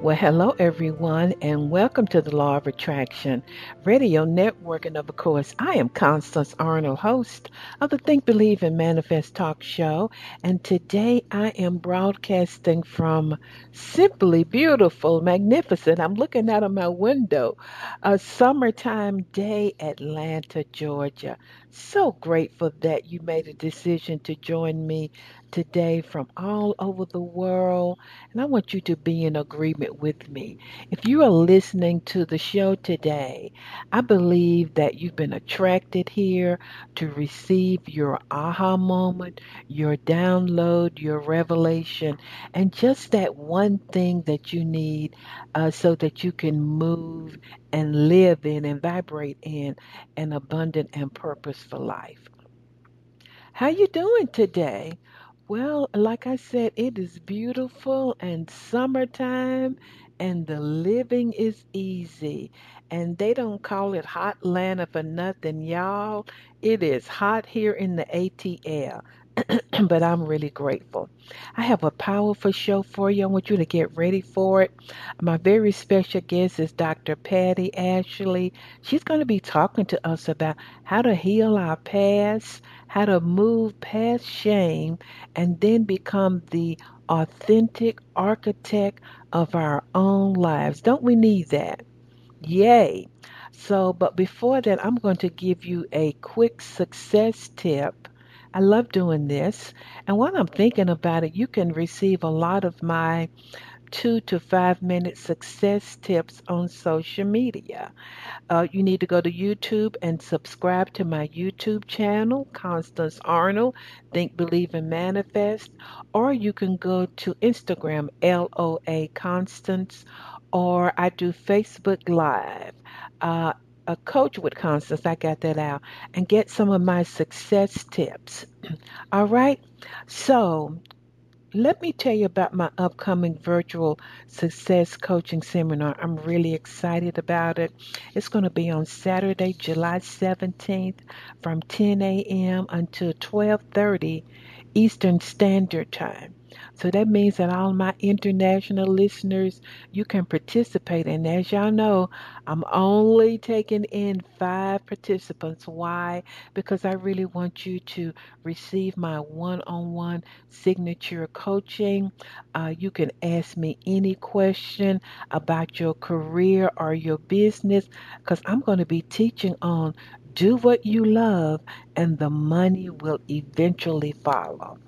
Well, hello everyone, and welcome to the Law of Attraction Radio Network. And of course, I am Constance Arnold, host of the Think, Believe, and Manifest Talk Show. And today I am broadcasting from simply beautiful, magnificent. I'm looking out of my window, a summertime day, Atlanta, Georgia. So grateful that you made a decision to join me today from all over the world. And I want you to be in agreement with me. If you are listening to the show today, I believe that you've been attracted here to receive your aha moment, your download, your revelation, and just that one thing that you need uh, so that you can move and live in and vibrate in an abundant and purposeful life. How you doing today? Well, like I said, it is beautiful and summertime and the living is easy. And they don't call it hot Atlanta for nothing, y'all. It is hot here in the ATL. but I'm really grateful. I have a powerful show for you. I want you to get ready for it. My very special guest is Dr. Patti Ashley. She's going to be talking to us about how to heal our past, how to move past shame, and then become the authentic architect of our own lives. Don't we need that? Yay. So, but before that, I'm going to give you a quick success tip I love doing this. And while I'm thinking about it, you can receive a lot of my two to five minute success tips on social media. Uh, you need to go to YouTube and subscribe to my YouTube channel, Constance Arnold, Think, Believe, and Manifest, or you can go to Instagram, LOA Constance, or I do Facebook Live. Uh, a coach with Constance, I got that out, and get some of my success tips. All right. So let me tell you about my upcoming virtual success coaching seminar. I'm really excited about it. It's going to be on Saturday, July 17th from 10 a.m. until 12:30 Eastern Standard Time. So that means that all my international listeners, you can participate. And as y'all know, I'm only taking in five participants. Why? Because I really want you to receive my one on one signature coaching. Uh, you can ask me any question about your career or your business because I'm going to be teaching on do what you love and the money will eventually follow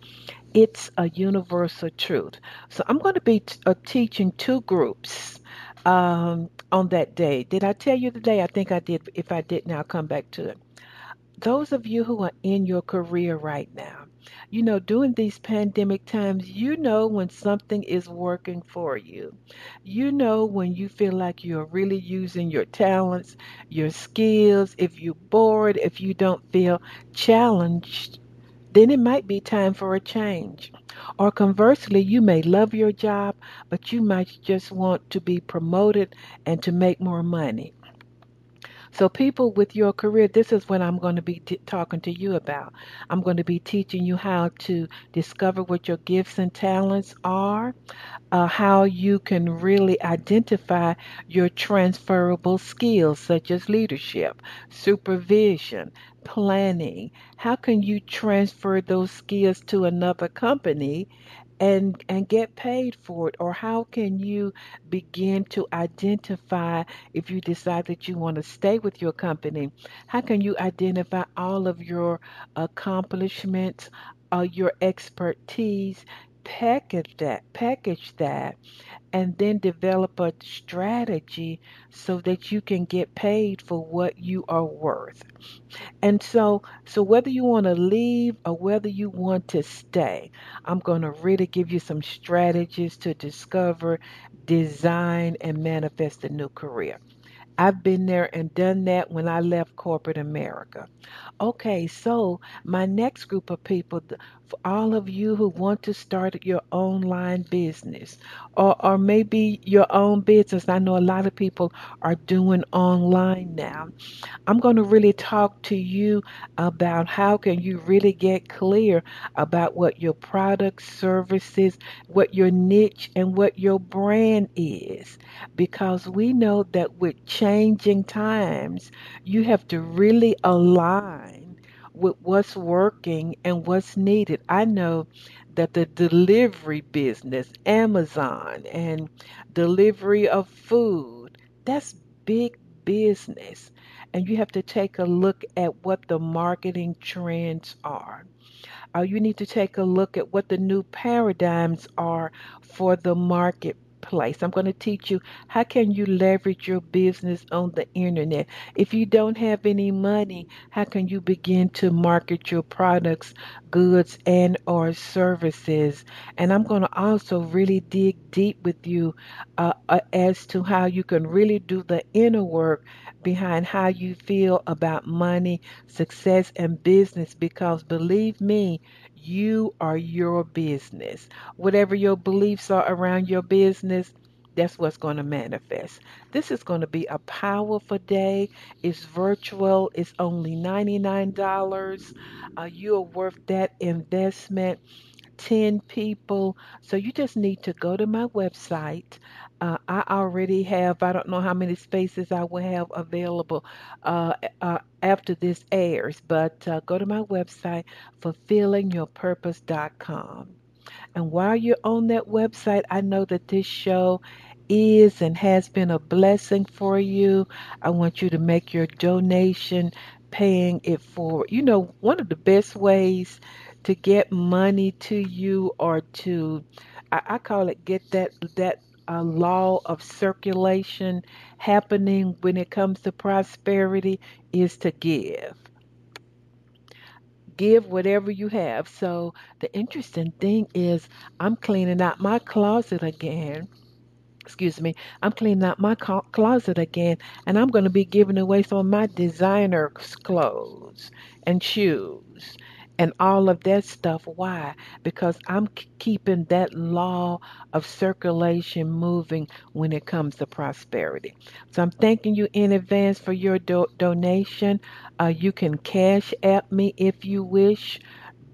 it's a universal truth. So I'm going to be t- uh, teaching two groups um, on that day. Did I tell you the day? I think I did. If I didn't, I'll come back to it. Those of you who are in your career right now, you know, during these pandemic times, you know when something is working for you. You know when you feel like you're really using your talents, your skills. If you're bored, if you don't feel challenged then it might be time for a change. Or conversely, you may love your job, but you might just want to be promoted and to make more money. So, people with your career, this is what I'm going to be t- talking to you about. I'm going to be teaching you how to discover what your gifts and talents are, uh, how you can really identify your transferable skills, such as leadership, supervision, planning. How can you transfer those skills to another company and and get paid for it? Or how can you begin to identify if you decide that you want to stay with your company? How can you identify all of your accomplishments uh, your expertise package that, package that, and then develop a strategy so that you can get paid for what you are worth. And so, so whether you want to leave or whether you want to stay, I'm going to really give you some strategies to discover, design, and manifest a new career. I've been there and done that when I left corporate America. Okay, so my next group of people, for all of you who want to start your online business or, or maybe your own business, I know a lot of people are doing online now. I'm going to really talk to you about how can you really get clear about what your product, services, what your niche, and what your brand is. Because we know that with changing times, you have to really align with what's working and what's needed. I know that the delivery business, Amazon, and delivery of food, that's big business. And you have to take a look at what the marketing trends are. Uh, you need to take a look at what the new paradigms are for the market place. I'm going to teach you how can you leverage your business on the internet. If you don't have any money, how can you begin to market your products, goods and or services? And I'm going to also really dig deep with you uh, uh, as to how you can really do the inner work behind how you feel about money, success and business because believe me, you are your business. Whatever your beliefs are around your business, that's what's going to manifest. This is going to be a powerful day. It's virtual, it's only $99. Uh, you are worth that investment. 10 people. So you just need to go to my website. Uh, I already have, I don't know how many spaces I will have available uh, uh, after this airs, but uh, go to my website, fulfillingyourpurpose.com. And while you're on that website, I know that this show is and has been a blessing for you. I want you to make your donation paying it forward. You know, one of the best ways to get money to you or to I call it get that that uh, law of circulation happening when it comes to prosperity is to give. Give whatever you have. So the interesting thing is i'm cleaning out my closet again. Excuse me, I'm cleaning out my closet again, and I'm going to be giving away some of my designer clothes and shoes and all of that stuff. Why? Because I'm keeping that law of circulation moving when it comes to prosperity. So I'm thanking you in advance for your do- donation. Uh, you can Cash App me if you wish.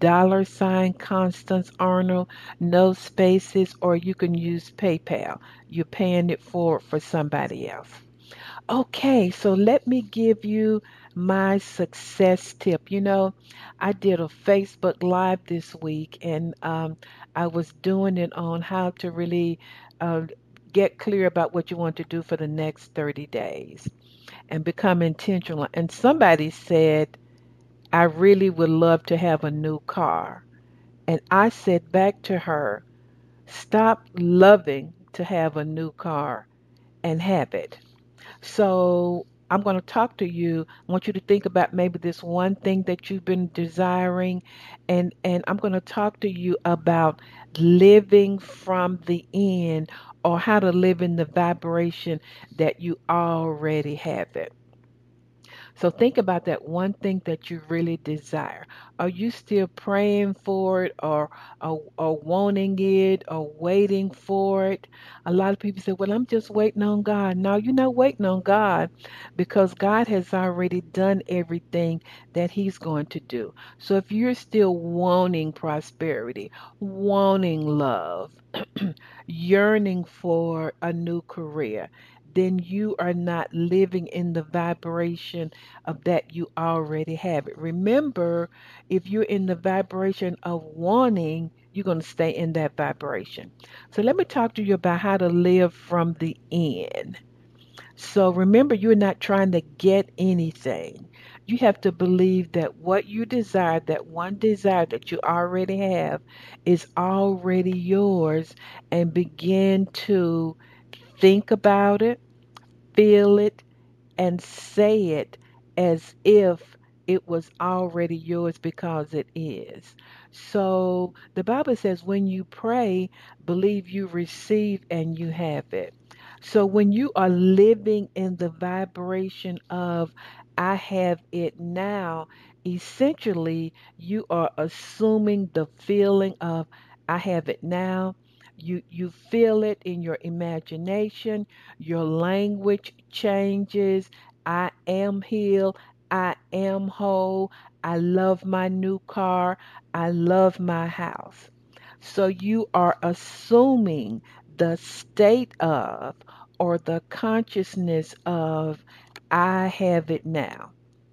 Dollar sign Constance Arnold, no spaces, or you can use PayPal. You're paying it for for somebody else. Okay, so let me give you my success tip. You know, I did a Facebook Live this week and um, I was doing it on how to really uh, get clear about what you want to do for the next 30 days and become intentional. And somebody said, I really would love to have a new car. And I said back to her, stop loving to have a new car and have it. So I'm going to talk to you. I want you to think about maybe this one thing that you've been desiring and and I'm going to talk to you about living from the end or how to live in the vibration that you already have it. So think about that one thing that you really desire. Are you still praying for it or, or, or wanting it or waiting for it? A lot of people say, Well, I'm just waiting on God. No, you're not waiting on God because God has already done everything that He's going to do. So if you're still wanting prosperity, wanting love, yearning for a new career, then you are not living in the vibration of that you already have. Remember, if you're in the vibration of wanting, you're going to stay in that vibration. So let me talk to you about how to live from the end. So remember, you're not trying to get anything. You have to believe that what you desire, that one desire that you already have, is already yours and begin to think about it, feel it, and say it as if it was already yours because it is. So the Bible says when you pray, believe you receive and you have it. So when you are living in the vibration of I have it now, essentially you are assuming the feeling of I have it now. You you feel it in your imagination, your language changes. I am healed. I am whole. I love my new car. I love my house. So you are assuming the state of or the consciousness of I have it now.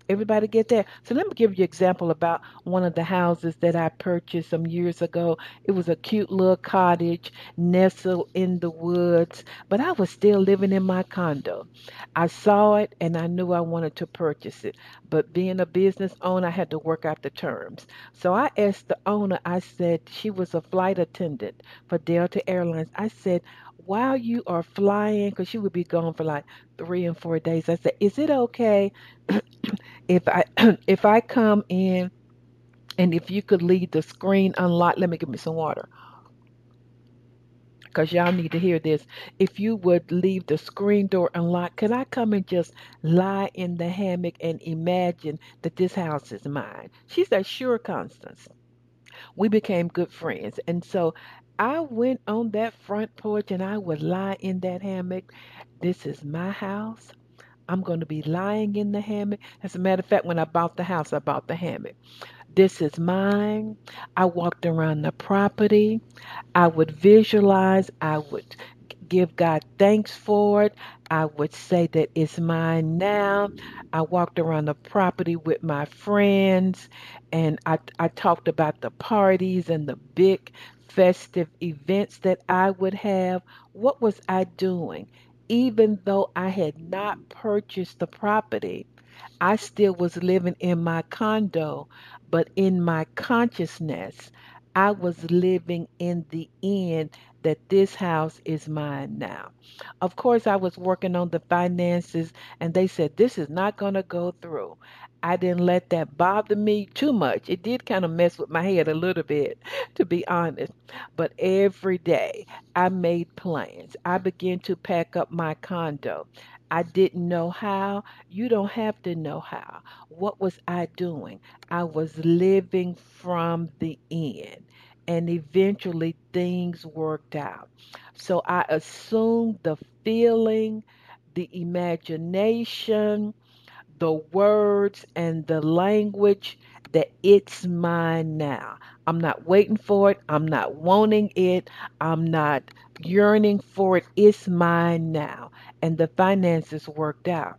Everybody get that? So let me give you an example about one of the houses that I purchased some years ago. It was a cute little cottage nestled in the woods, but I was still living in my condo. I saw it and I knew I wanted to purchase it, but being a business owner, I had to work out the terms. So I asked the owner, I said, she was a flight attendant for Delta Airlines. I said, while you are flying, because she would be gone for like three and four days, I said, is it okay if I if I come in and if you could leave the screen unlocked? Let me give me some water because y'all need to hear this. If you would leave the screen door unlocked, could I come and just lie in the hammock and imagine that this house is mine? She said, Sure, Constance. We became good friends. And so I went on that front porch and I would lie in that hammock. This is my house. I'm going to be lying in the hammock. As a matter of fact, when I bought the house, I bought the hammock. This is mine. I walked around the property. I would visualize. I would give God thanks for it. I would say that it's mine now. I walked around the property with my friends and I, I talked about the parties and the big festive events that I would have. What was I doing? Even though I had not purchased the property, I still was living in my condo, but in my consciousness, I was living in the end that this house is mine now. Of course, I was working on the finances, and they said this is not going to go through. I didn't let that bother me too much. It did kind of mess with my head a little bit, to be honest. But every day I made plans. I began to pack up my condo. I didn't know how. You don't have to know how. What was I doing? I was living from the end. And eventually things worked out. So I assumed the feeling, the imagination, the words and the language that it's mine now. I'm not waiting for it. I'm not wanting it. I'm not yearning for it. It's mine now. And the finances worked out.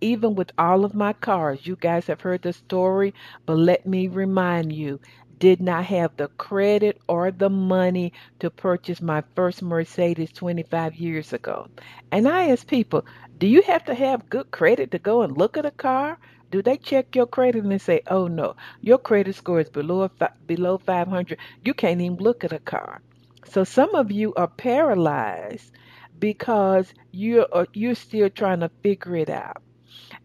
Even with all of my cars, you guys have heard the story, but let me remind you did not have the credit or the money to purchase my first Mercedes 25 years ago. And I ask people, do you have to have good credit to go and look at a car? Do they check your credit and say, "Oh no, your credit score is below below 500. You can't even look at a car." So some of you are paralyzed because you're uh, you're still trying to figure it out.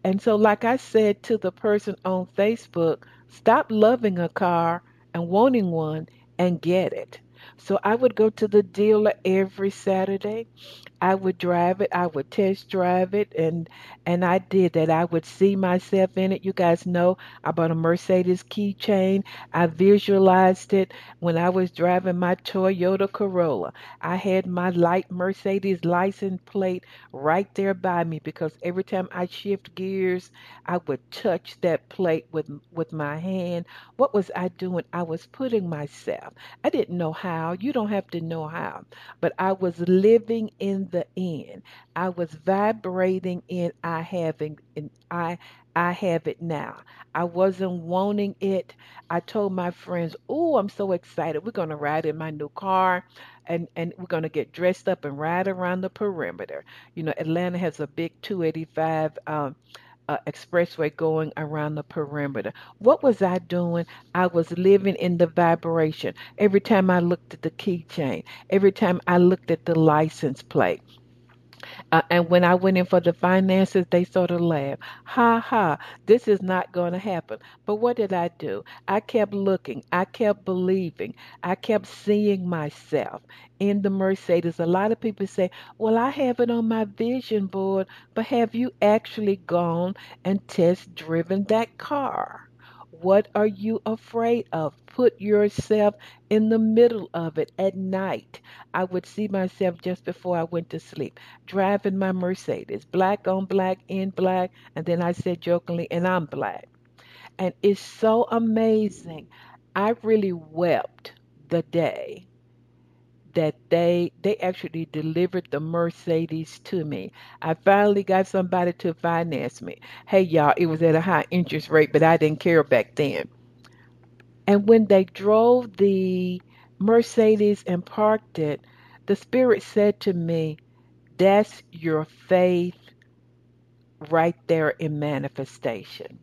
And so, like I said to the person on Facebook, stop loving a car and wanting one and get it. So I would go to the dealer every Saturday I would drive it, I would test drive it, and and I did that. I would see myself in it. You guys know I bought a Mercedes keychain. I visualized it when I was driving my Toyota Corolla. I had my light Mercedes license plate right there by me because every time I shift gears, I would touch that plate with with my hand. What was I doing? I was putting myself. I didn't know how. You don't have to know how, but I was living in the end. I was vibrating in I having and I I have it now. I wasn't wanting it. I told my friends, "Oh, I'm so excited. We're going to ride in my new car and and we're going to get dressed up and ride around the perimeter." You know, Atlanta has a big 285 um uh, expressway going around the perimeter. What was I doing? I was living in the vibration. Every time I looked at the keychain, every time I looked at the license plate. Uh, and when I went in for the finances, they sort of laughed. Ha ha, this is not going to happen. But what did I do? I kept looking. I kept believing. I kept seeing myself in the Mercedes. A lot of people say, Well, I have it on my vision board, but have you actually gone and test driven that car? What are you afraid of? Put yourself in the middle of it at night. I would see myself just before I went to sleep, driving my Mercedes, black on black, in black, and then I said jokingly, and I'm black. And it's so amazing. I really wept the day that they they actually delivered the Mercedes to me. I finally got somebody to finance me. Hey y'all, it was at a high interest rate, but I didn't care back then. And when they drove the Mercedes and parked it, the spirit said to me, "That's your faith right there in manifestation."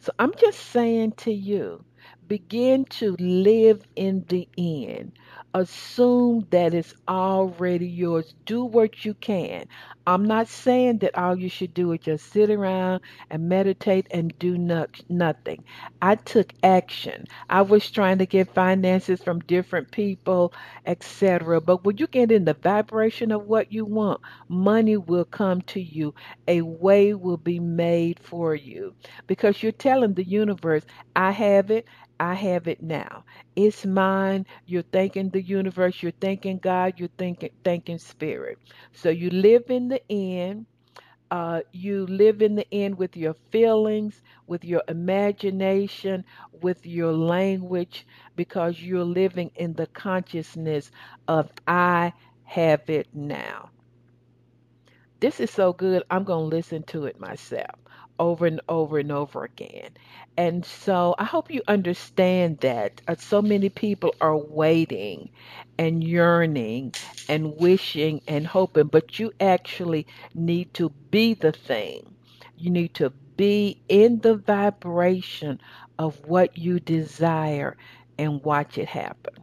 So I'm just saying to you, begin to live in the end assume that it's already yours. Do what you can. I'm not saying that all you should do is just sit around and meditate and do no- nothing. I took action. I was trying to get finances from different people, etc. But when you get in the vibration of what you want, money will come to you. A way will be made for you because you're telling the universe, I have it I have it now. It's mine. You're thanking the universe. You're thanking God. You're thinking thanking spirit. So you live in the end. Uh, you live in the end with your feelings, with your imagination, with your language, because you're living in the consciousness of I have it now. This is so good. I'm going to listen to it myself over and over and over again. And so I hope you understand that uh, so many people are waiting and yearning and wishing and hoping, but you actually need to be the thing. You need to be in the vibration of what you desire and watch it happen.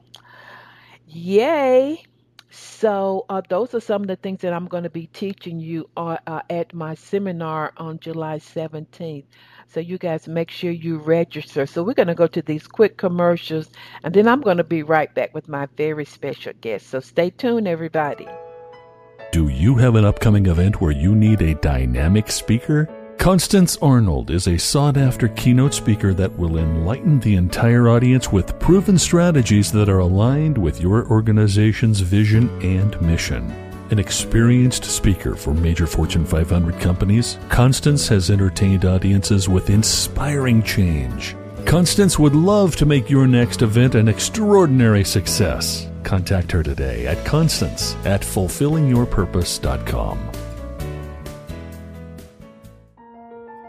Yay! So, uh, those are some of the things that I'm going to be teaching you uh, uh, at my seminar on July 17th. So, you guys make sure you register. So, we're going to go to these quick commercials, and then I'm going to be right back with my very special guest. So, stay tuned, everybody. Do you have an upcoming event where you need a dynamic speaker? Constance Arnold is a sought after keynote speaker that will enlighten the entire audience with proven strategies that are aligned with your organization's vision and mission. An experienced speaker for major Fortune 500 companies, Constance has entertained audiences with inspiring change. Constance would love to make your next event an extraordinary success. Contact her today at constance at fulfillingyourpurpose.com.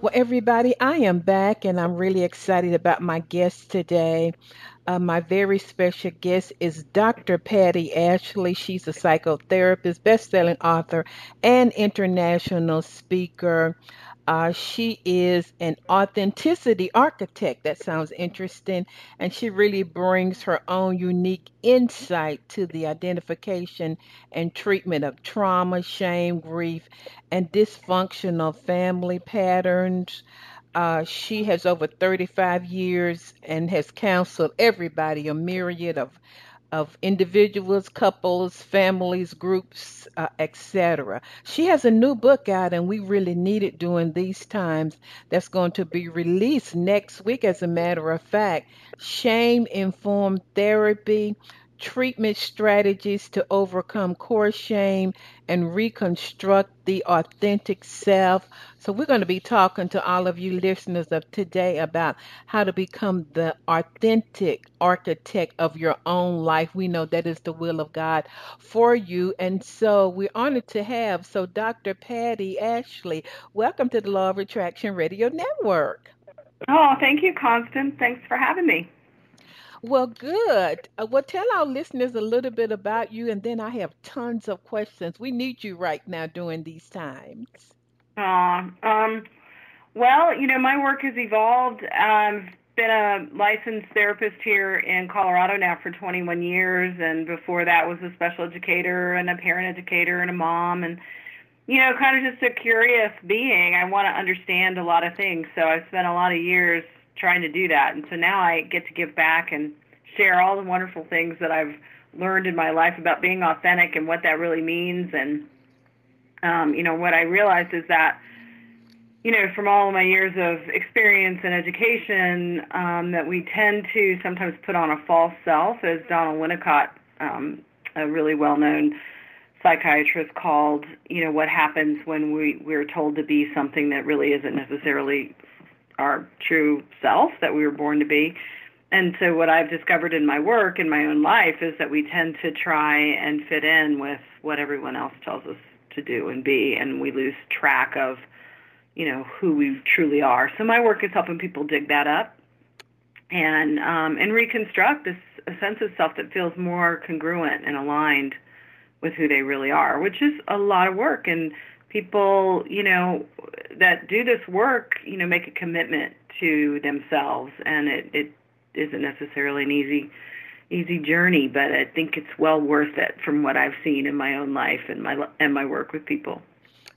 Well, everybody, I am back and I'm really excited about my guest today. Uh, my very special guest is Dr. Patti Ashley. She's a psychotherapist, best-selling author, and international speaker. Uh, she is an authenticity architect. That sounds interesting. And she really brings her own unique insight to the identification and treatment of trauma, shame, grief, and dysfunctional family patterns. Uh, she has over 35 years and has counseled everybody, a myriad of of individuals, couples, families, groups, uh, etc. She has a new book out, and we really need it during these times. That's going to be released next week, as a matter of fact. Shame Informed Therapy treatment strategies to overcome core shame and reconstruct the authentic self. So, we're going to be talking to all of you listeners of today about how to become the authentic architect of your own life. We know that is the will of God for you. And so, we're honored to have. So, Dr. Patti Ashley, welcome to the Law of Attraction Radio Network. Oh, thank you, Constance. Thanks for having me. Well, good. Uh, well, tell our listeners a little bit about you, and then I have tons of questions. We need you right now during these times. Uh, um, well, you know, my work has evolved. I've been a licensed therapist here in Colorado now for 21 years, and before that was a special educator and a parent educator and a mom, and you know, kind of just a curious being. I want to understand a lot of things, so I've spent a lot of years trying to do that. And so now I get to give back and share all the wonderful things that I've learned in my life about being authentic and what that really means. And, um, you know, what I realized is that, you know, from all my years of experience and education, um, that we tend to sometimes put on a false self, as Donald Winnicott, um, a really well-known psychiatrist, called, you know, what happens when we we're told to be something that really isn't necessarily our true self that we were born to be. And so what I've discovered in my work in my own life is that we tend to try and fit in with what everyone else tells us to do and be and we lose track of you know who we truly are. So my work is helping people dig that up and um, and reconstruct a sense of self that feels more congruent and aligned with who they really are, which is a lot of work and people, you know, that do this work, you know, make a commitment to themselves, and it, it isn't necessarily an easy easy journey, but I think it's well worth it from what I've seen in my own life and my and my work with people.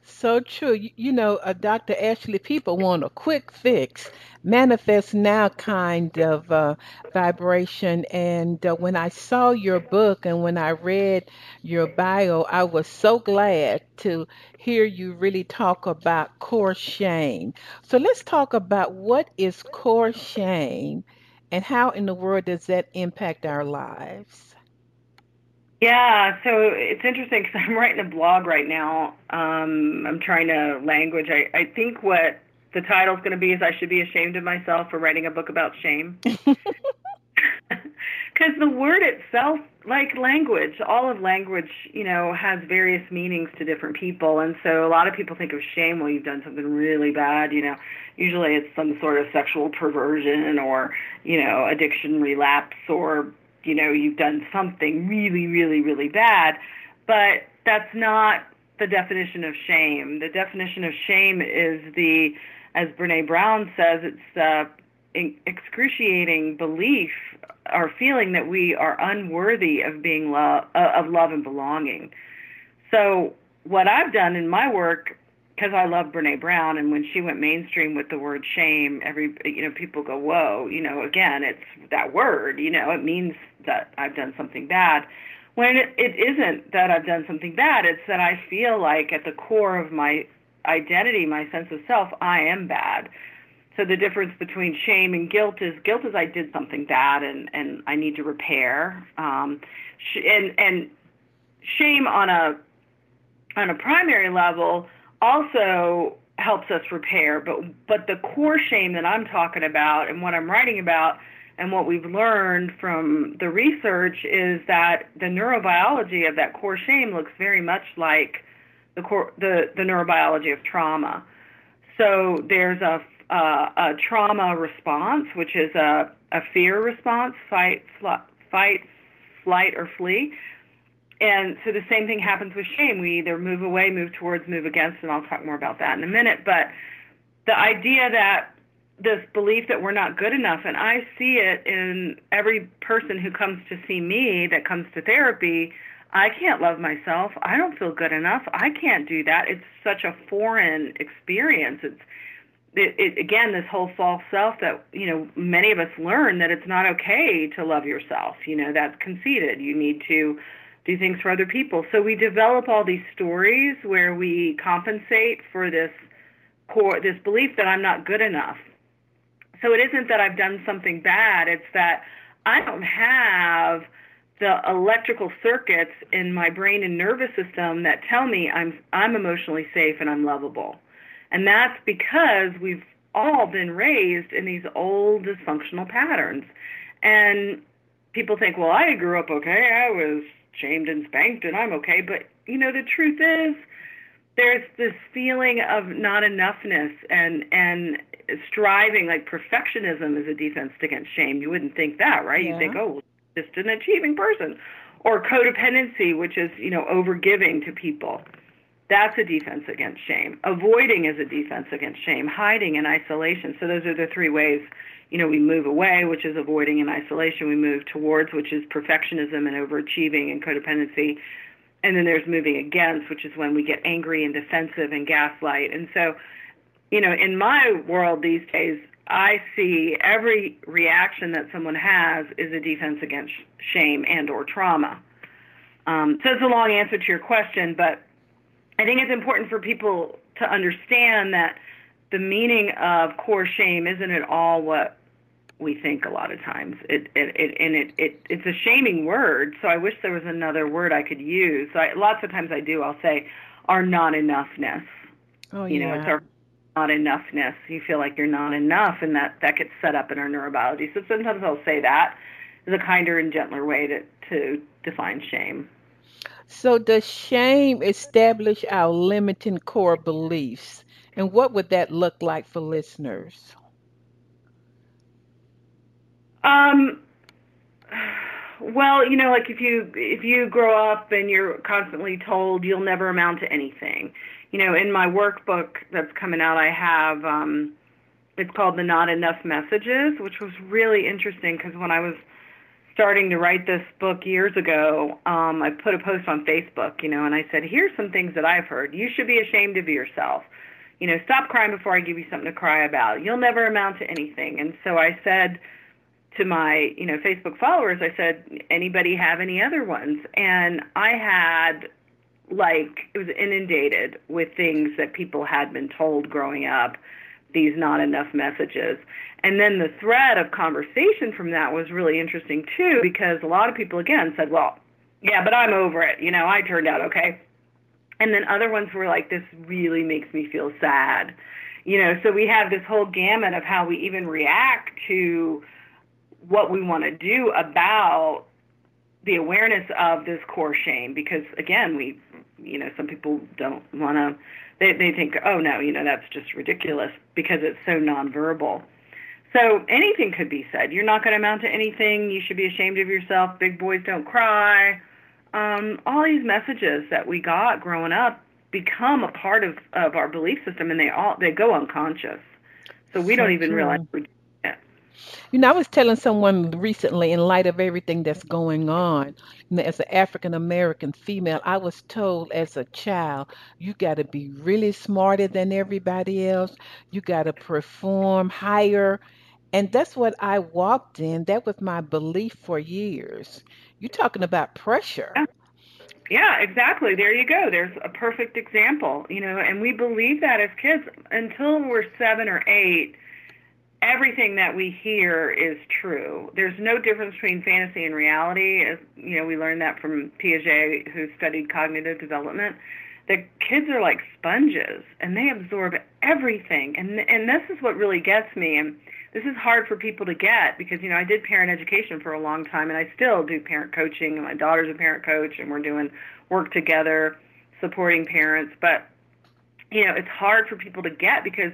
So true. You, know, uh, Dr. Ashley, people want a quick fix, manifest now kind of uh, vibration. And uh, when I saw your book and when I read your bio, I was so glad to hear you really talk about core shame. So let's talk about what is core shame and how in the world does that impact our lives? Yeah, so it's interesting because I'm writing a blog right now. Um, I'm trying to language. I, I think what the title is going to be is I should be ashamed of myself for writing a book about shame. Because the word itself, like language, all of language, you know, has various meanings to different people. And so a lot of people think of shame, well, you've done something really bad, you know. Usually it's some sort of sexual perversion or, you know, addiction relapse or you know, you've done something really, really, really bad. But that's not the definition of shame. The definition of shame is the, as Brene Brown says, it's the excruciating belief or feeling that we are unworthy of being love, uh, of love and belonging. So what I've done in my work because I love Brene Brown, and when she went mainstream with the word shame, every you know people go, whoa, you know, again, it's that word, you know, it means that I've done something bad. When it, it isn't that I've done something bad, it's that I feel like at the core of my identity, my sense of self, I am bad. So the difference between shame and guilt is guilt is I did something bad and and I need to repair. Um, and and shame on a on a primary level also helps us repair. But but the core shame that I'm talking about and what I'm writing about and what we've learned from the research is that the neurobiology of that core shame looks very much like the core, the, the neurobiology of trauma. So there's a, a trauma response, which is a, a fear response, fight, fl- fight, flight, or flee. And so the same thing happens with shame. We either move away, move towards, move against, and I'll talk more about that in a minute. But the idea that this belief that we're not good enough, and I see it in every person who comes to see me that comes to therapy. I can't love myself. I don't feel good enough. I can't do that. It's such a foreign experience. It's it, it, again this whole false self that you know many of us learn that it's not okay to love yourself. You know that's conceited. You need to do things for other people. So we develop all these stories where we compensate for this core, this belief that I'm not good enough. So it isn't that I've done something bad, it's that I don't have the electrical circuits in my brain and nervous system that tell me I'm I'm emotionally safe and I'm lovable. And that's because we've all been raised in these old dysfunctional patterns. And people think, well, I grew up okay. I was shamed and spanked and I'm okay. But, you know, the truth is there's this feeling of not enoughness and, and striving, like perfectionism is a defense against shame. You wouldn't think that, right? Yeah. You think, oh, well, just an achieving person. Or codependency, which is, you know, overgiving to people. That's a defense against shame. Avoiding is a defense against shame. Hiding and isolation. So those are the three ways, you know, we move away, which is avoiding and isolation. We move towards, which is perfectionism and overachieving and codependency. And then there's moving against, which is when we get angry and defensive and gaslight. And so, you know, in my world these days, I see every reaction that someone has is a defense against shame and or trauma. Um, so it's a long answer to your question, but I think it's important for people to understand that the meaning of core shame isn't at all what we think a lot of times. It, it, it and it, it it's a shaming word, so I wish there was another word I could use. I, lots of times I do. I'll say our not enoughness. Oh, you yeah. know, it's our not enoughness. You feel like you're not enough, and that that gets set up in our neurobiology. So sometimes I'll say that is a kinder and gentler way to to define shame. So, does shame establish our limiting core beliefs? And what would that look like for listeners? Um, well, you know, like if you if you grow up and you're constantly told you'll never amount to anything, you know, in my workbook that's coming out, I have um, it's called the Not Enough Messages, which was really interesting because when I was starting to write this book years ago, um, I put a post on Facebook, you know, and I said, here's some things that I've heard. You should be ashamed of yourself. You know, stop crying before I give you something to cry about. You'll never amount to anything. And so I said to my, you know, Facebook followers, I said, anybody have any other ones? And I had like it was inundated with things that people had been told growing up, these not enough messages. And then the thread of conversation from that was really interesting too, because a lot of people again said, well, yeah, but I'm over it. You know, I turned out okay. And then other ones were like, this really makes me feel sad. You know, so we have this whole gamut of how we even react to what we want to do about the awareness of this core shame because again we you know some people don't want to they they think oh no you know that's just ridiculous because it's so nonverbal. So anything could be said. You're not going to amount to anything. You should be ashamed of yourself. Big boys don't cry. Um all these messages that we got growing up become a part of of our belief system and they all they go unconscious. So we So don't even true. realize we You know, I was telling someone recently, in light of everything that's going on, you know, as an African American female, I was told as a child, you got to be really smarter than everybody else. You got to perform higher. And that's what I walked in. That was my belief for years. You're talking about pressure. Yeah, exactly. There you go. There's a perfect example, you know, and we believe that as kids until we're seven or eight. Everything that we hear is true. There's no difference between fantasy and reality. As you know, we learned that from Piaget, who studied cognitive development. The kids are like sponges, and they absorb everything. And and this is what really gets me. And this is hard for people to get because you know I did parent education for a long time, and I still do parent coaching. And my daughter's a parent coach, and we're doing work together, supporting parents. But you know, it's hard for people to get because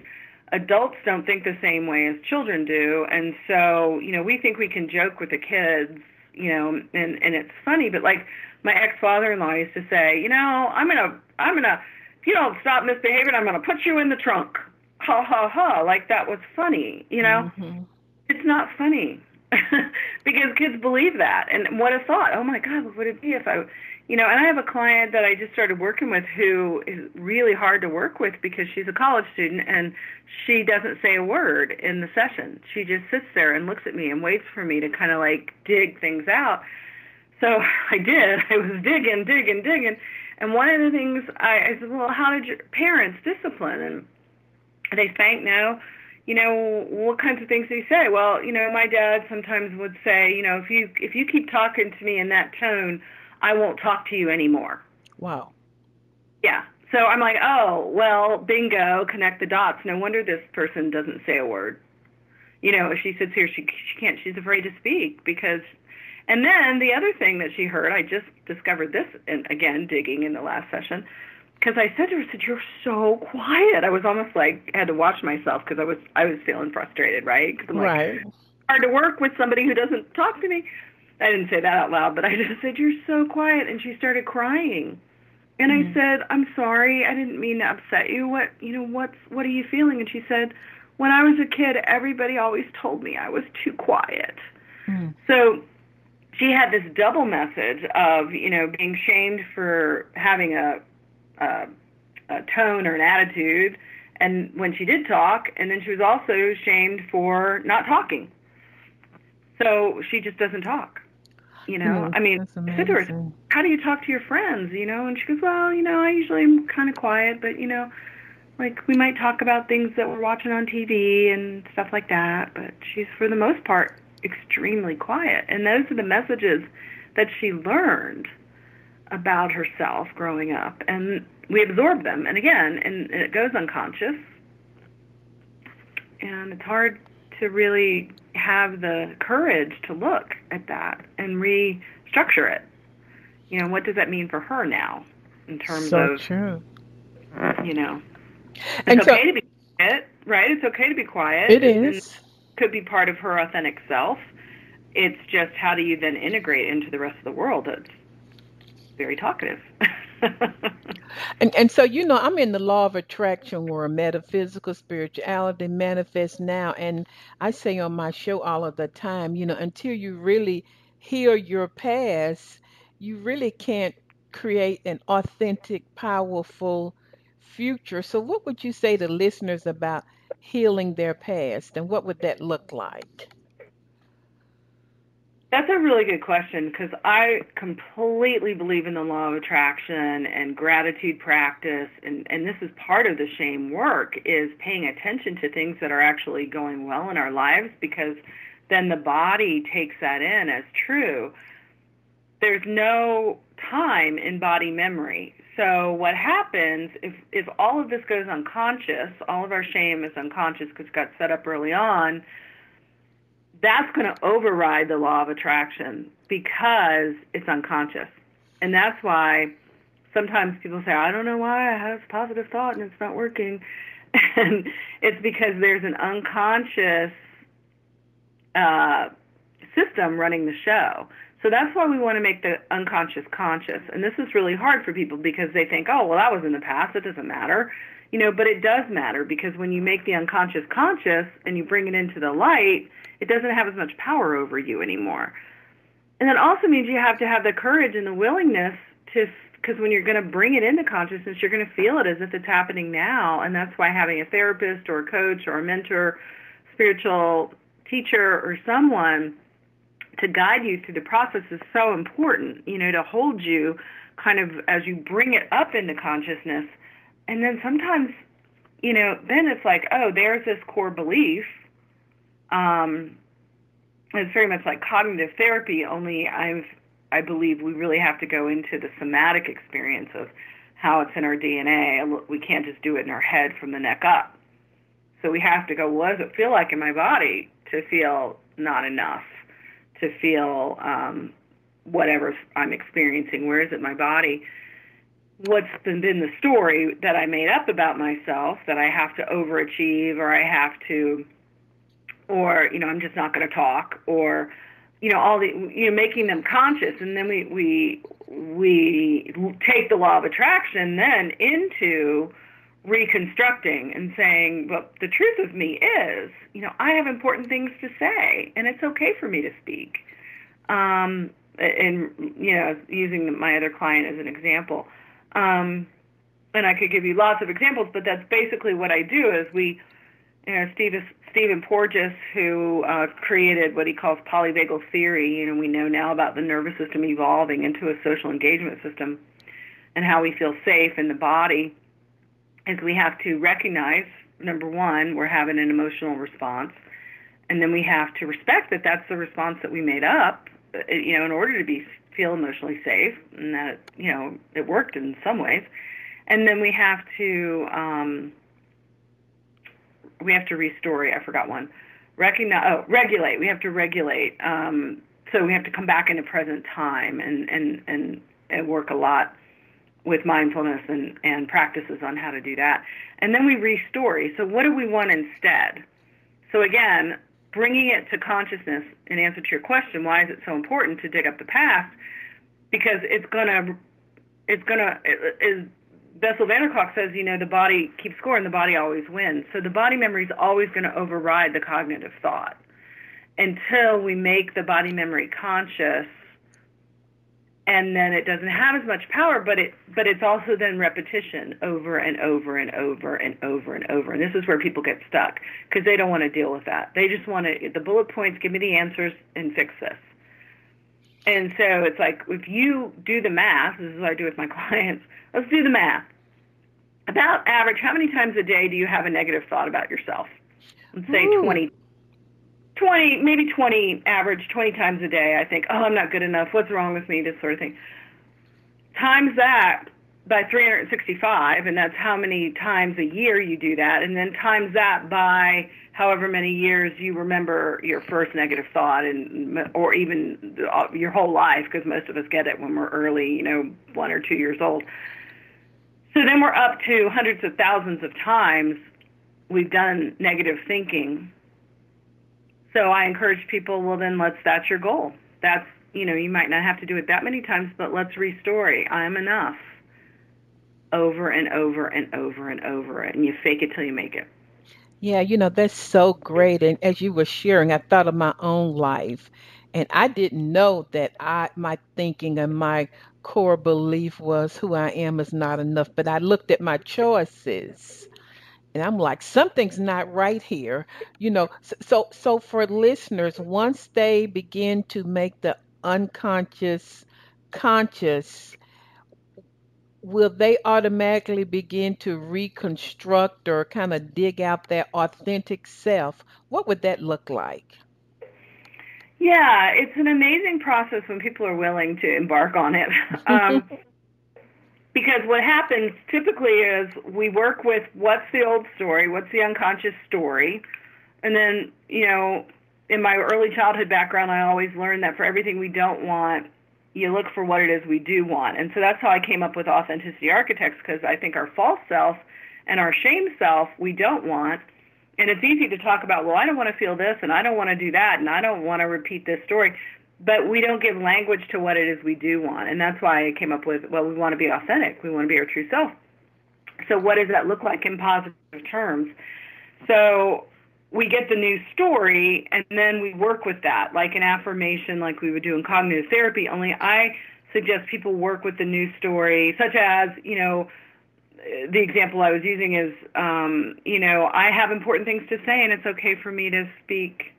adults don't think the same way as children do. And so, you know, we think we can joke with the kids, you know, and and it's funny, but like my ex-father-in-law used to say, you know, I'm going to I'm going to if you don't stop misbehaving, I'm going to put you in the trunk. Ha ha ha, like that was funny, you know? Mhm. It's not funny. because kids believe that. And what a thought. Oh my god, what would it be if I you know, and I have a client that I just started working with who is really hard to work with because she's a college student and she doesn't say a word in the session. She just sits there and looks at me and waits for me to kind of like dig things out. So I did. I was digging, digging, digging. And one of the things I, I said, well, how did your parents discipline? And they think, no, you know, what kinds of things do you say? Well, you know, my dad sometimes would say, you know, if you if you keep talking to me in that tone, I won't talk to you anymore. Wow. Yeah. So I'm like, oh, well, bingo, connect the dots. No wonder this person doesn't say a word. You know, if she sits here, she she can't. She's afraid to speak because. And then the other thing that she heard, I just discovered this, and again, digging in the last session, because I said to her, I said, "You're so quiet." I was almost like I had to watch myself because I was I was feeling frustrated, right? Cause I'm like, right. Hard to work with somebody who doesn't talk to me. I didn't say that out loud, but I just said, "You're so quiet," and she started crying. And mm-hmm. I said, "I'm sorry. I didn't mean to upset you. What you know? What's what are you feeling?" And she said, "When I was a kid, everybody always told me I was too quiet." Mm-hmm. So she had this double message of you know being shamed for having a uh, a tone or an attitude, and when she did talk, and then she was also shamed for not talking. So she just doesn't talk. You know, I mean, I said to her, "How do you talk to your friends?" You know, and she goes, "Well, you know, I usually am kind of quiet, but you know, like we might talk about things that we're watching on TV and stuff like that. But she's, for the most part, extremely quiet, and those are the messages that she learned about herself growing up, and we absorb them. And again, and it goes unconscious, and it's hard to really have the courage to look at that and restructure it. You know, what does that mean for her now in terms so of true. You know, it's and okay so, to be quiet, right? It's okay to be quiet. It is. It could be part of her authentic self. It's just how do you then integrate into the rest of the world? It's very talkative. and and so you know I'm in the law of attraction where metaphysical spirituality manifests now and I say on my show all of the time, you know, until you really heal your past, you really can't create an authentic, powerful future. So what would you say to listeners about healing their past and what would that look like? That's a really good question because I completely believe in the law of attraction and gratitude practice, and, and this is part of the shame work is paying attention to things that are actually going well in our lives because then the body takes that in as true. There's no time in body memory. So what happens if if all of this goes unconscious, all of our shame is unconscious because it got set up early on that's going to override the law of attraction because it's unconscious. And that's why sometimes people say, I don't know why I have positive thought and it's not working. And it's because there's an unconscious uh, system running the show. So that's why we want to make the unconscious conscious. And this is really hard for people because they think, oh, well, that was in the past. It doesn't matter. You know, but it does matter because when you make the unconscious conscious and you bring it into the light, it doesn't have as much power over you anymore. And that also means you have to have the courage and the willingness to, because when you're going to bring it into consciousness, you're going to feel it as if it's happening now. And that's why having a therapist or a coach or a mentor, spiritual teacher or someone to guide you through the process is so important, you know, to hold you kind of as you bring it up into consciousness. And then sometimes, you know, then it's like, oh, there's this core belief um, it's very much like cognitive therapy, only I've, I believe we really have to go into the somatic experience of how it's in our DNA. We can't just do it in our head from the neck up. So we have to go, what does it feel like in my body to feel not enough, to feel um, whatever I'm experiencing? Where is it my body? What's been, been the story that I made up about myself that I have to overachieve or I have to or you know I'm just not going to talk or you know all the you know making them conscious. And then we we we take the law of attraction then into reconstructing and saying but the truth of me is you know I have important things to say and it's okay for me to speak. Um and you know using my other client as an example um and I could give you lots of examples but that's basically what I do is we you know Steve is Stephen Porges, who uh, created what he calls polyvagal theory, you know, we know now about the nervous system evolving into a social engagement system and how we feel safe in the body, is we have to recognize number one, we're having an emotional response. And then we have to respect that that's the response that we made up, uh, you know, in order to be feel emotionally safe, and that you know it worked in some ways. And then we have to um, we have to restore. I forgot one. Recognize. Oh, regulate. We have to regulate. Um, so we have to come back into present time and and and, and work a lot with mindfulness and, and practices on how to do that. And then we restore. So what do we want instead? So again, bringing it to consciousness in answer to your question, why is it so important to dig up the past? Because it's gonna, it's gonna, is Bessel van der Kolk says, you know, the body keeps score and the body always wins. So the body memory is always going to override the cognitive thought until we make the body memory conscious and then it doesn't have as much power but it but it's also then repetition over and over and over and over and over. And this is where people get stuck because they don't want to deal with that. They just want to the bullet points give me the answers and fix this. And so it's like if you do the math this is what i do with my clients let's do the math. About average how many times a day do you have a negative thought about yourself? Let's say Ooh. 20 20, maybe 20, average 20 times a day, I think, oh, I'm not good enough. What's wrong with me? This sort of thing. Times that by 365, and that's how many times a year you do that, and then times that by however many years you remember your first negative thought, and or even uh, your whole life, because most of us get it when we're early, you know, one or two years old. So then we're up to hundreds of thousands of times we've done negative thinking so I encourage people, well, then let's, that's your goal. That's, you know, you might not have to do it that many times, but let's restore it. I am enough over and over and over and over. And you fake it till you make it. Yeah, you know, that's so great. And as you were sharing, I thought of my own life. And I didn't know that I my thinking and my core belief was who I am is not enough. But I looked at my choices and I'm like, something's not right here. You know, so so for listeners, once they begin to make the unconscious conscious, will they automatically begin to reconstruct or kind of dig out their authentic self? What would that look like? Yeah, it's an amazing process when people are willing to embark on it. Um, because what happens typically is we work with what's the old story, what's the unconscious story, and then, you know, in my early childhood background, I always learned that for everything we don't want, you look for what it is we do want. And so that's how I came up with authenticity architects because I think our false self and our shame self we don't want. And it's easy to talk about, well, I don't want to feel this and I don't want to do that and I don't want to repeat this story but we don't give language to what it is we do want. And that's why I came up with, well, we want to be authentic. We want to be our true self. So what does that look like in positive terms? So we get the new story and then we work with that, like an affirmation, like we would do in cognitive therapy. Only I suggest people work with the new story, such as, you know, the example I was using is, um, you know, I have important things to say and it's okay for me to speak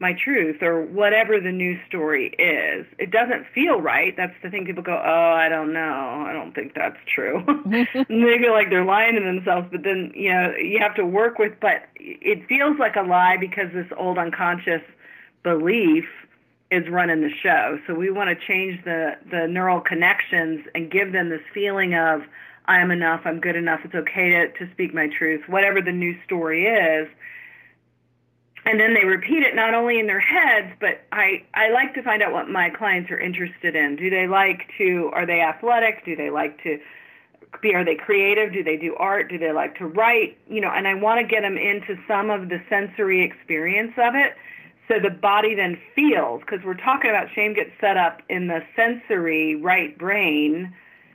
my truth or whatever the news story is. It doesn't feel right. That's the thing people go, oh, I don't know. I don't think that's true. they feel like they're lying to themselves, but then, you know, you have to work with, but it feels like a lie because this old unconscious belief is running the show. So we want to change the, the neural connections and give them this feeling of, I am enough, I'm good enough, it's okay to, to speak my truth, whatever the news story is and then they repeat it not only in their heads, but I, I like to find out what my clients are interested in. Do they like to, are they athletic? Do they like to be, are they creative? Do they do art? Do they like to write? You know, and I want to get them into some of the sensory experience of it so the body then feels, because we're talking about shame gets set up in the sensory right brain,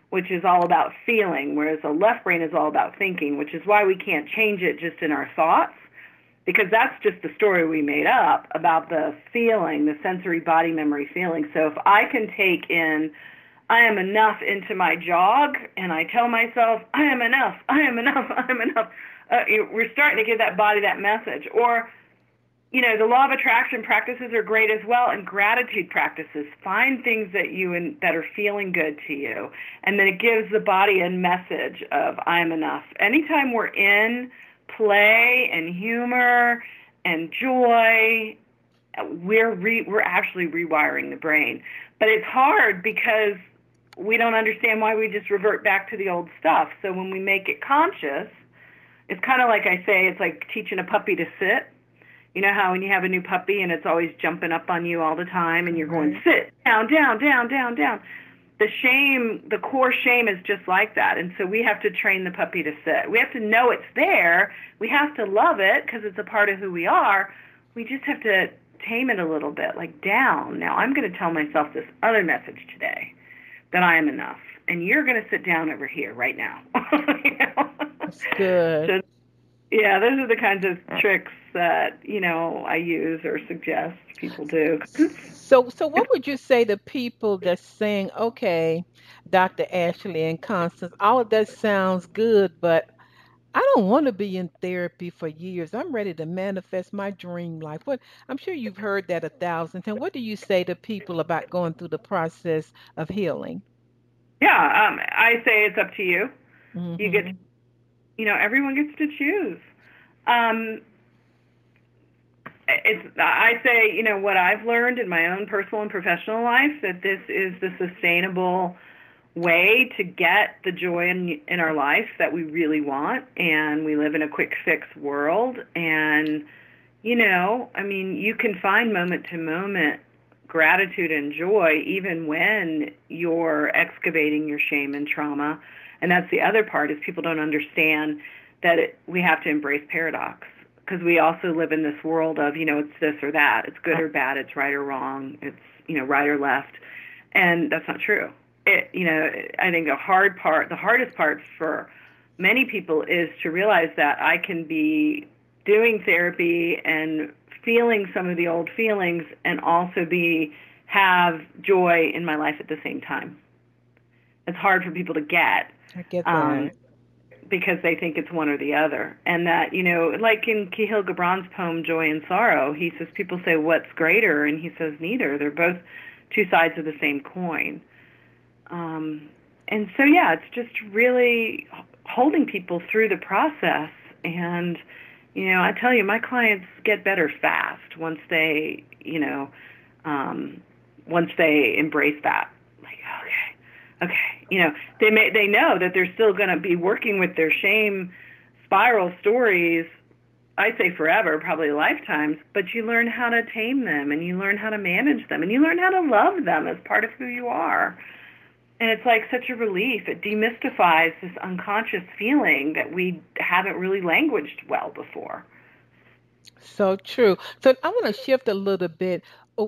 which is all about feeling, whereas the left brain is all about thinking, which is why we can't change it just in our thoughts because that's just the story we made up about the feeling, the sensory body memory feeling. So if I can take in I am enough into my jog and I tell myself I am enough, I am enough, I am enough, uh, we're starting to give that body that message. Or you know, the law of attraction practices are great as well, and gratitude practices. Find things that you in, that are feeling good to you, and then it gives the body a message of I am enough. Anytime we're in play and humor and joy, we're re- we're actually rewiring the brain. But it's hard because we don't understand why we just revert back to the old stuff. So when we make it conscious, it's kind of like I say, it's like teaching a puppy to sit. You know how when you have a new puppy and it's always jumping up on you all the time and you're going sit down, down, down, down, down. The shame, the core shame is just like that. And so we have to train the puppy to sit. We have to know it's there. We have to love it because it's a part of who we are. We just have to tame it a little bit, like down. Now I'm going to tell myself this other message today that I am enough. And you're going to sit down over here right now. you know? That's good. So, yeah, those are the kinds of tricks that you know I use or suggest people do. So, so what would you say to people that's saying, "Okay, Dr. Ashley and Constance, all of that sounds good, but I don't want to be in therapy for years. I'm ready to manifest my dream life." What I'm sure you've heard that a thousand times. What do you say to people about going through the process of healing? Yeah, um, I say it's up to you. Mm-hmm. You get mm-hmm you know, everyone gets to choose. Um, it's I say, you know, what I've learned in my own personal and professional life that this is the sustainable way to get the joy in in our life that we really want. And we live in a quick fix world. And you know, I mean, you can find moment to moment gratitude and joy even when you're excavating your shame and trauma and that's the other part is people don't understand that it, we have to embrace paradox because we also live in this world of, you know, it's this or that. It's good or bad. It's right or wrong. It's, you know, right or left. And that's not true. It, you know, I think the hard part, the hardest part for many people is to realize that I can be doing therapy and feeling some of the old feelings and also be have joy in my life at the same time. It's hard for people to get I get that. Um, because they think it's one or the other. And that, you know, like in Kahlil Gibran's poem Joy and Sorrow, he says people say what's greater and he says neither. They're both two sides of the same coin. Um, and so yeah, it's just really holding people through the process and you know, I tell you my clients get better fast once they, you know, um once they embrace that. Like, okay. You know they may they know that they're still going to be working with their shame spiral stories I'd say forever probably lifetimes but you learn how to tame them and you learn how to manage them and you learn how to love them as part of who you are and it's like such a relief it demystifies this unconscious feeling that we haven't really languaged well before so true. So I want to shift a little bit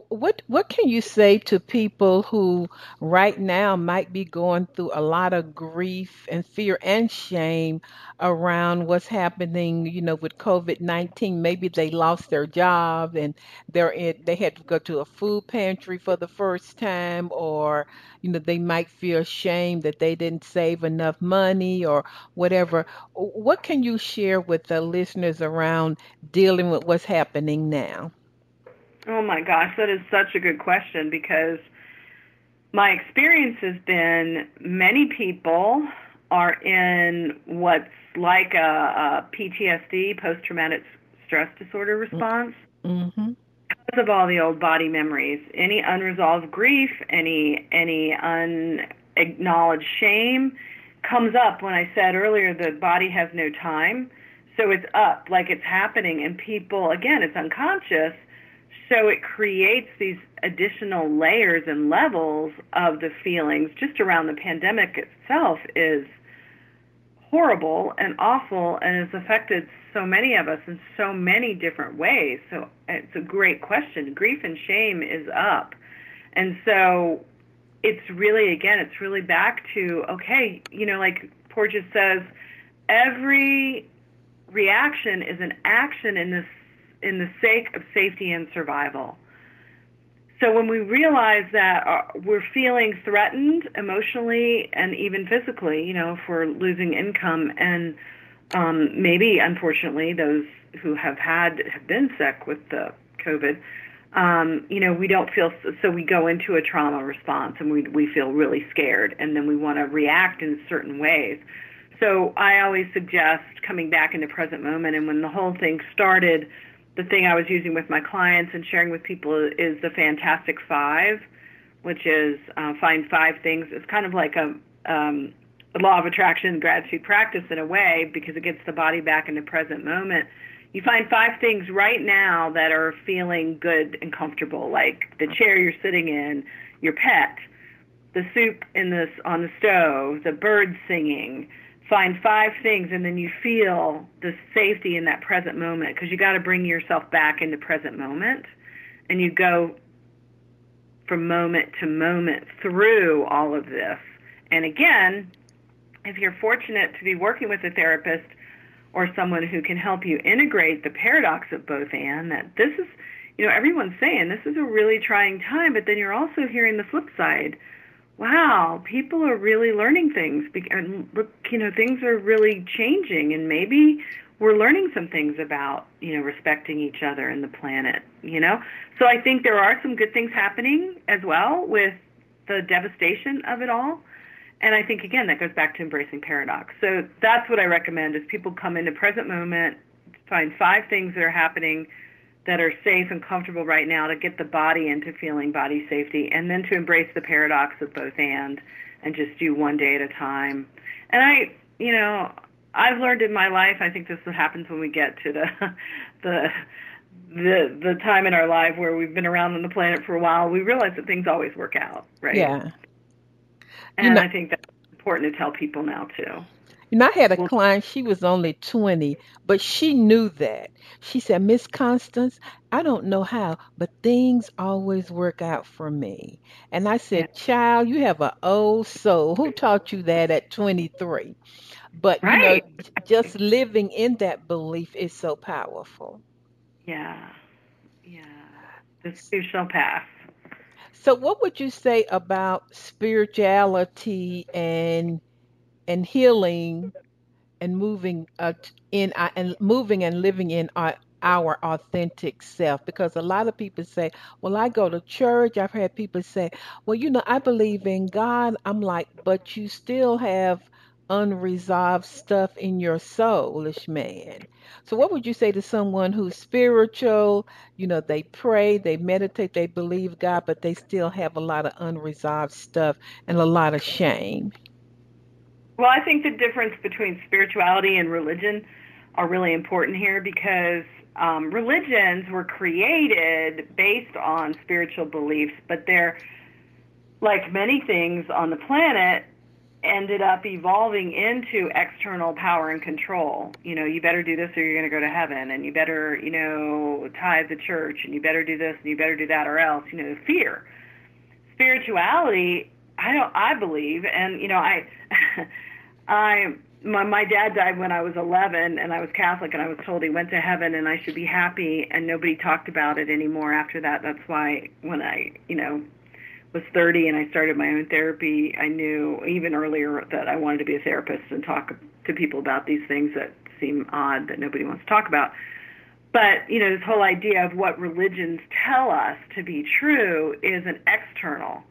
what what can you say to people who right now might be going through a lot of grief and fear and shame around what's happening, you know, with COVID-19? Maybe they lost their job and they're in, they had to go to a food pantry for the first time or you know, they might feel shame that they didn't save enough money or whatever. What can you share with the listeners around dealing with what's happening now? Oh my gosh, that is such a good question because my experience has been many people are in what's like a, a PTSD, post-traumatic stress disorder response. Mm-hmm. Because of all the old body memories, any unresolved grief, any any unacknowledged shame comes up when I said earlier the body has no time. So it's up like it's happening and people again it's unconscious so it creates these additional layers and levels of the feelings just around the pandemic itself is horrible and awful and has affected so many of us in so many different ways. So it's a great question. Grief and shame is up. And so it's really, again, it's really back to, okay, you know, like Porges says, every reaction is an action in this in the sake of safety and survival. So when we realize that uh, we're feeling threatened emotionally and even physically, you know, if we're losing income and um, maybe unfortunately those who have had have been sick with the COVID, um, you know, we don't feel so we go into a trauma response and we we feel really scared and then we want to react in certain ways. so I always suggest coming back into present moment. And when the whole thing started, the thing I was using with my clients and sharing with people is the Fantastic Five, which is uh, find five things. It's kind of like a, um, law of attraction gratitude practice in a way because it gets the body back in the present moment. You find five things right now that are feeling good and comfortable, like the chair you're sitting in, your pet, the soup in this on the stove, the birds singing, find five things and then you feel the safety in that present moment because you got to bring yourself back into present moment and you go from moment to moment through all of this. And again if you're fortunate to be working with a therapist or someone who can help you integrate the paradox of both and that this is you know everyone's saying this is a really trying time but then you're also hearing the flip side wow, people are really learning things, and you know, things are really changing, and maybe we're learning some things about you know respecting each other and the planet. You know, so I think there are some good things happening as well with the devastation of it all. And I think again that goes back to embracing paradox. So that's what I recommend is people come into the present moment, find five things that are happening that are safe and comfortable right now to get the body into feeling body safety and then to embrace the paradox of both and and just do one day at a time. And I, you know, I've learned in my life, I think this is what happens when we get to the the the the time in our life where we've been around on the planet for a while, we realize that things always work out, right? Yeah. And you know, I think that's important to tell people now too. You know, I had a client, she was only 20, but she knew that. She said, Miss Constance, I don't know how, but things always work out for me. And I said, Child, you have an old soul. Who taught you that at 23? But, right. you know, just living in that belief is so powerful. Yeah. Yeah. The too path. So, what would you say about spirituality and and healing and moving uh, in uh, and moving and living in our, our authentic self. Because a lot of people say well i go to church. I've had people say well you know i believe in god. I'm like but you still have unresolved stuff in your soulish man. So what would you say to someone who's spiritual? You know they pray they meditate they believe god but they still have a lot of unresolved stuff and a lot of shame well, I think the difference between spirituality and religion are really important here because um, religions were created based on spiritual beliefs, but they're like many things on the planet ended up evolving into external power and control. You know, you better do this or you're going to go to heaven, and you better, you know, tithe the church, and you better do this and you better do that, or else. You know, fear. Spirituality, I don't. I believe, and you know, I. I my my dad died when I was 11 and I was Catholic and I was told he went to heaven and I should be happy and nobody talked about it anymore after that. That's why when I, you know, was 30 and I started my own therapy, I knew even earlier that I wanted to be a therapist and talk to people about these things that seem odd that nobody wants to talk about. But, you know, this whole idea of what religions tell us to be true is an external.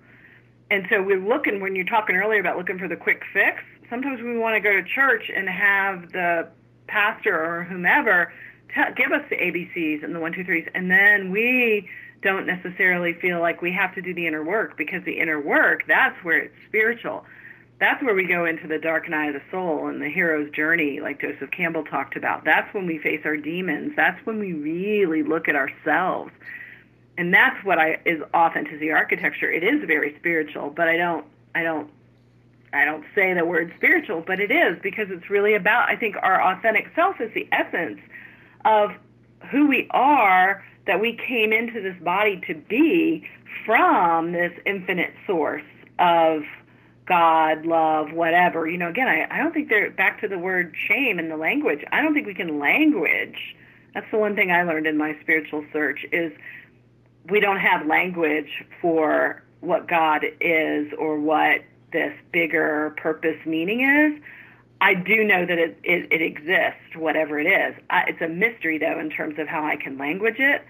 And so we're looking, when you're talking earlier about looking for the quick fix, sometimes we want to go to church and have the pastor or whomever t- give us the ABCs and the one, two, threes, and then we don't necessarily feel like we have to do the inner work because the inner work, that's where it's spiritual. That's where we go into the dark night of the soul and the hero's journey, like Joseph Campbell talked about. That's when we face our demons. That's when we really look at ourselves. And that's what I is authenticity architecture. It is very spiritual, but I don't I don't I don't say the word spiritual, but it is because it's really about, I think, our authentic self is the essence of who we are that we came into this body to be from this infinite source of God, love, whatever. You know, again, I, I don't think they're back to the word shame in the language. I don't think we can language. That's the one thing I learned in my spiritual search is we don't have language for what God is or what this bigger purpose meaning is. I do know that it, it, it exists, whatever it is. I, it's a mystery, though, in terms of how I can language it.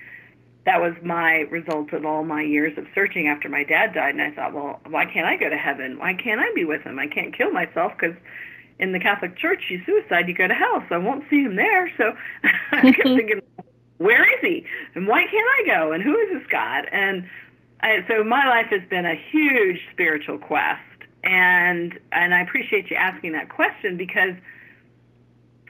That was my result of all my years of searching after my dad died. And I thought, well, why can't I go to heaven? Why can't I be with him? I can't kill myself because in the Catholic Church, you suicide, you go to hell. So I won't see him there. So I kept mm-hmm. thinking, where is he? And why can't I go? And who is this God? And I, so my life has been a huge spiritual quest. And and I appreciate you asking that question because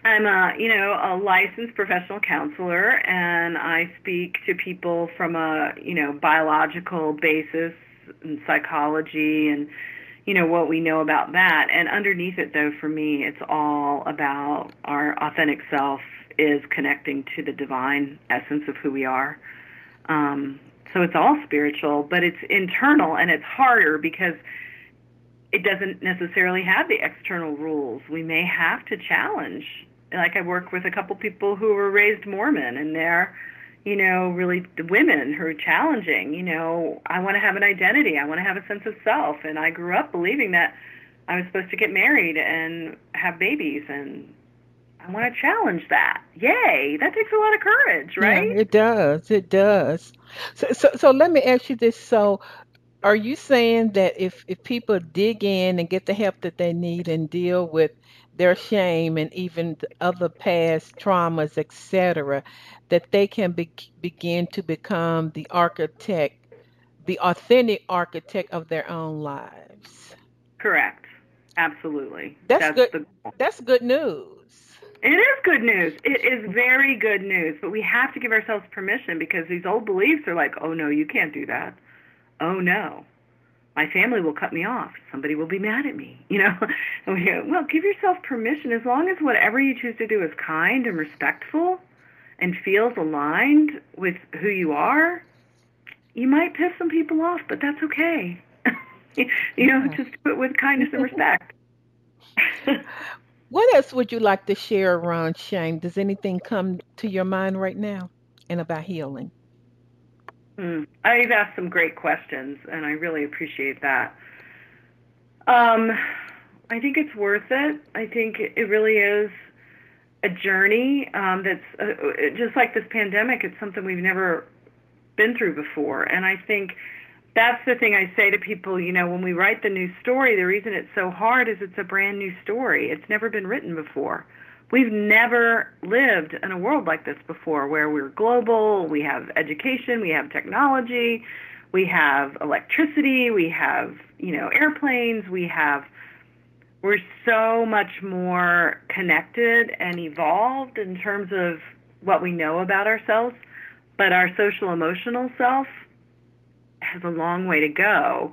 I'm a you know a licensed professional counselor and I speak to people from a you know biological basis and psychology and you know what we know about that. And underneath it though for me it's all about our authentic self is connecting to the divine essence of who we are. Um, so it's all spiritual but it's internal and it's harder because it doesn't necessarily have the external rules we may have to challenge like i work with a couple people who were raised mormon and they're you know, really the women who are challenging, you know, I want to have an identity. I want to have a sense of self. And I grew up believing that I was supposed to get married and have babies and I want to challenge that. Yay. That takes a lot of courage, right? Yeah, it does. It does. So, so, so let me ask you this. So, are you saying that if, if people dig in and get the help that they need and deal with their shame and even other past traumas, etc., that they can be, begin to become the architect, the authentic architect of their own lives. Correct. Absolutely. That's, That's good. That's good news. It is good news. It is very good news, but we have to give ourselves permission because these old beliefs are like, oh no, you can't do that. Oh no, my family will cut me off. Somebody will be mad at me. You know, and we go, well, give yourself permission as long as whatever you choose to do is kind and respectful and feels aligned with who you are, you might piss some people off, but that's okay. you know, just do it with kindness and respect. what else would you like to share around shame? Does anything come to your mind right now and about healing? Mm, I've asked some great questions, and I really appreciate that. Um, I think it's worth it. I think it really is a journey um, that's uh, just like this pandemic. It's something we've never been through before, and I think that's the thing I say to people. You know, when we write the new story, the reason it's so hard is it's a brand new story. It's never been written before. We've never lived in a world like this before, where we're global. We have education, we have technology, we have electricity, we have you know airplanes, we have we're so much more connected and evolved in terms of what we know about ourselves, but our social emotional self has a long way to go.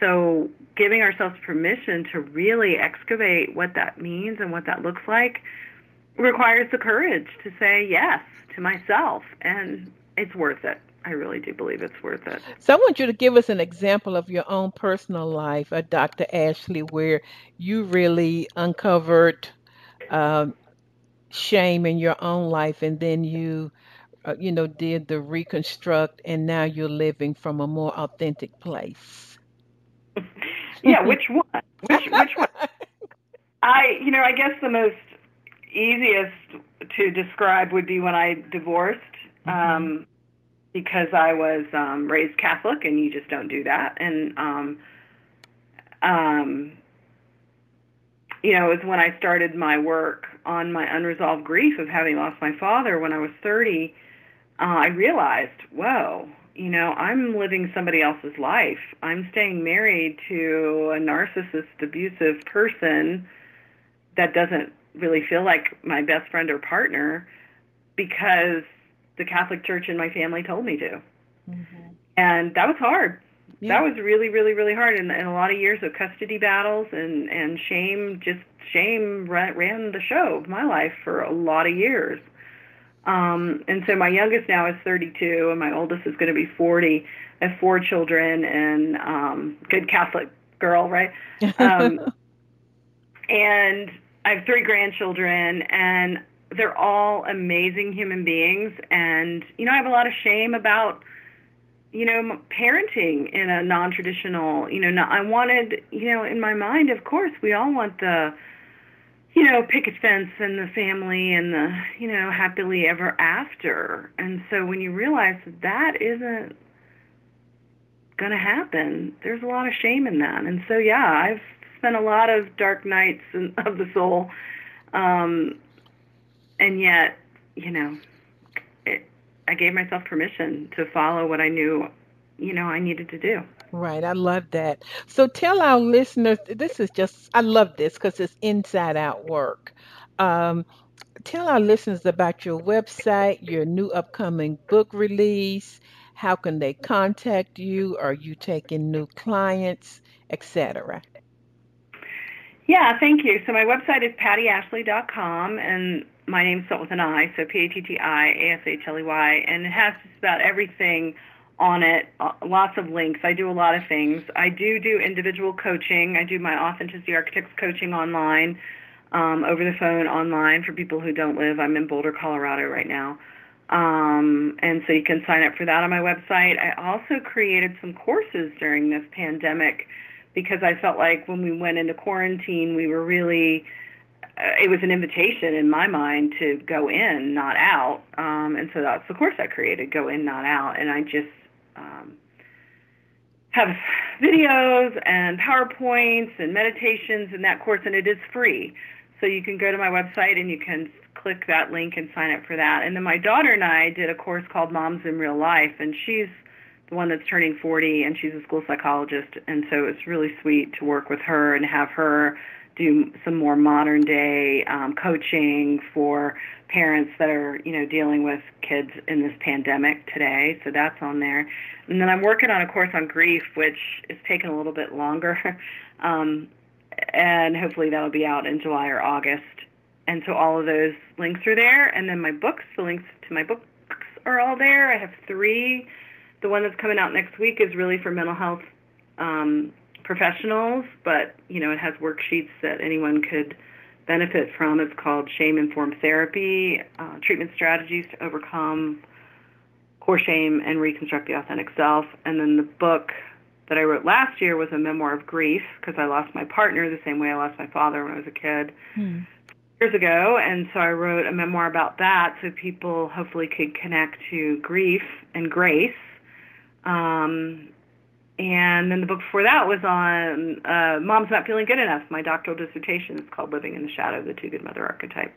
So, giving ourselves permission to really excavate what that means and what that looks like requires the courage to say yes to myself, and it's worth it. I really do believe it's worth it. So I want you to give us an example of your own personal life, uh, Dr. Ashley, where you really uncovered um, shame in your own life, and then you, uh, you know, did the reconstruct, and now you're living from a more authentic place. yeah, which one? Which which one? I, you know, I guess the most easiest to describe would be when I divorced. Um, because I was um, raised Catholic, and you just don't do that. And um, um, you know, it was when I started my work on my unresolved grief of having lost my father when I was 30. Uh, I realized, whoa, you know, I'm living somebody else's life. I'm staying married to a narcissist, abusive person that doesn't really feel like my best friend or partner because the Catholic Church and my family told me to. Mm-hmm. And that was hard. Yeah. That was really, really, really hard, and, and a lot of years of custody battles and and shame. Just shame ran, ran the show of my life for a lot of years. Um, and so my youngest now is 32, and my oldest is going to be 40. I have four children, and um, good Catholic girl, right? Um, and I have three grandchildren, and they're all amazing human beings. And you know I have a lot of shame about you know parenting in a non-traditional you know I wanted you know in my mind of course we all want the you know picket fence and the family and the you know happily ever after. And so when you realize that that isn't going to happen there's a lot of shame in that. And so yeah I've spent a lot of dark nights of the soul, um, and yet, you know, it, I gave myself permission to follow what I knew, you know, I needed to do. Right, I love that. So tell our listeners, this is just, I love this because it's inside out work. Um, tell our listeners about your website, your new upcoming book release. How can they contact you? Are you taking new clients, etc.? Yeah, thank you. So my website is pattiashley.com, and my name's spelled with an I, so P-A-T-T-I-A-S-H-L-E-Y, and it has just about everything on it, uh, lots of links. I do a lot of things. I do do individual coaching. I do my Authenticity Architects coaching online um, over the phone online for people who don't live. I'm in Boulder, Colorado right now. Um, and so you can sign up for that on my website. I also created some courses during this pandemic because I felt like when we went into quarantine, we were really, uh, it was an invitation in my mind to go in, not out. Um, and so that's the course I created, Go In, Not Out. And I just um, have videos and PowerPoints and meditations in that course, and it is free. So you can go to my website and you can click that link and sign up for that. And then my daughter and I did a course called Moms in Real Life, and she's one that's turning 40, and she's a school psychologist. And so it's really sweet to work with her and have her do some more modern day um, coaching for parents that are you know dealing with kids in this pandemic today so that's on there and then i'm working on a course on grief which is taking a little bit longer um, and hopefully that'll be out in July or August. And so all of those links are there. And then my books, the links to my books are all there. I have three. The one that's coming out next week is really for mental health um, professionals, but you know it has worksheets that anyone could benefit from. It's called Shame Informed Therapy: uh, Treatment Strategies to Overcome Core Shame and Reconstruct the Authentic Self. And then the book that I wrote last year was a memoir of grief because I lost my partner the same way I lost my father when I was a kid hmm. years ago. And so I wrote a memoir about that so people hopefully could connect to grief and grace. Um, and then the book before that was on uh, Mom's Not Feeling Good Enough, my doctoral dissertation. It's called Living in the Shadow of the Too Good Mother Archetype.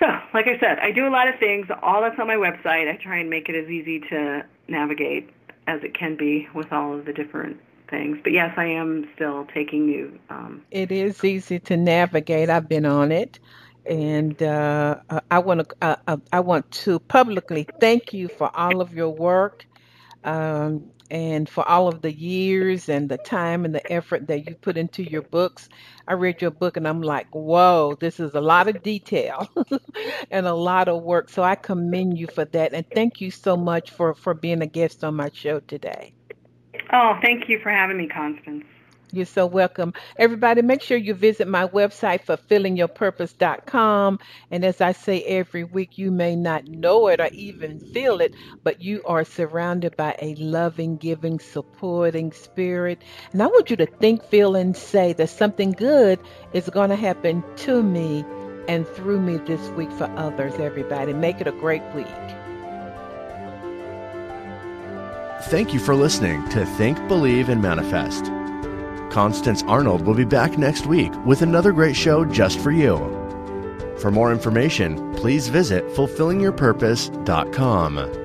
So, like I said, I do a lot of things. All that's on my website. I try and make it as easy to navigate as it can be with all of the different things. But yes, I am still taking you. Um, it is easy to navigate. I've been on it, and uh, I want to uh, uh, I want to publicly thank you for all of your work. Um, and for all of the years and the time and the effort that you put into your books. I read your book and I'm like, whoa, this is a lot of detail and a lot of work. So I commend you for that. And thank you so much for, for being a guest on my show today. Oh, thank you for having me, Constance. You're so welcome. Everybody, make sure you visit my website, fulfillingyourpurpose.com. And as I say every week, you may not know it or even feel it, but you are surrounded by a loving, giving, supporting spirit. And I want you to think, feel, and say that something good is going to happen to me and through me this week for others, everybody. Make it a great week. Thank you for listening to Think, Believe, and Manifest. Constance Arnold will be back next week with another great show just for you. For more information, please visit fulfillingyourpurpose.com.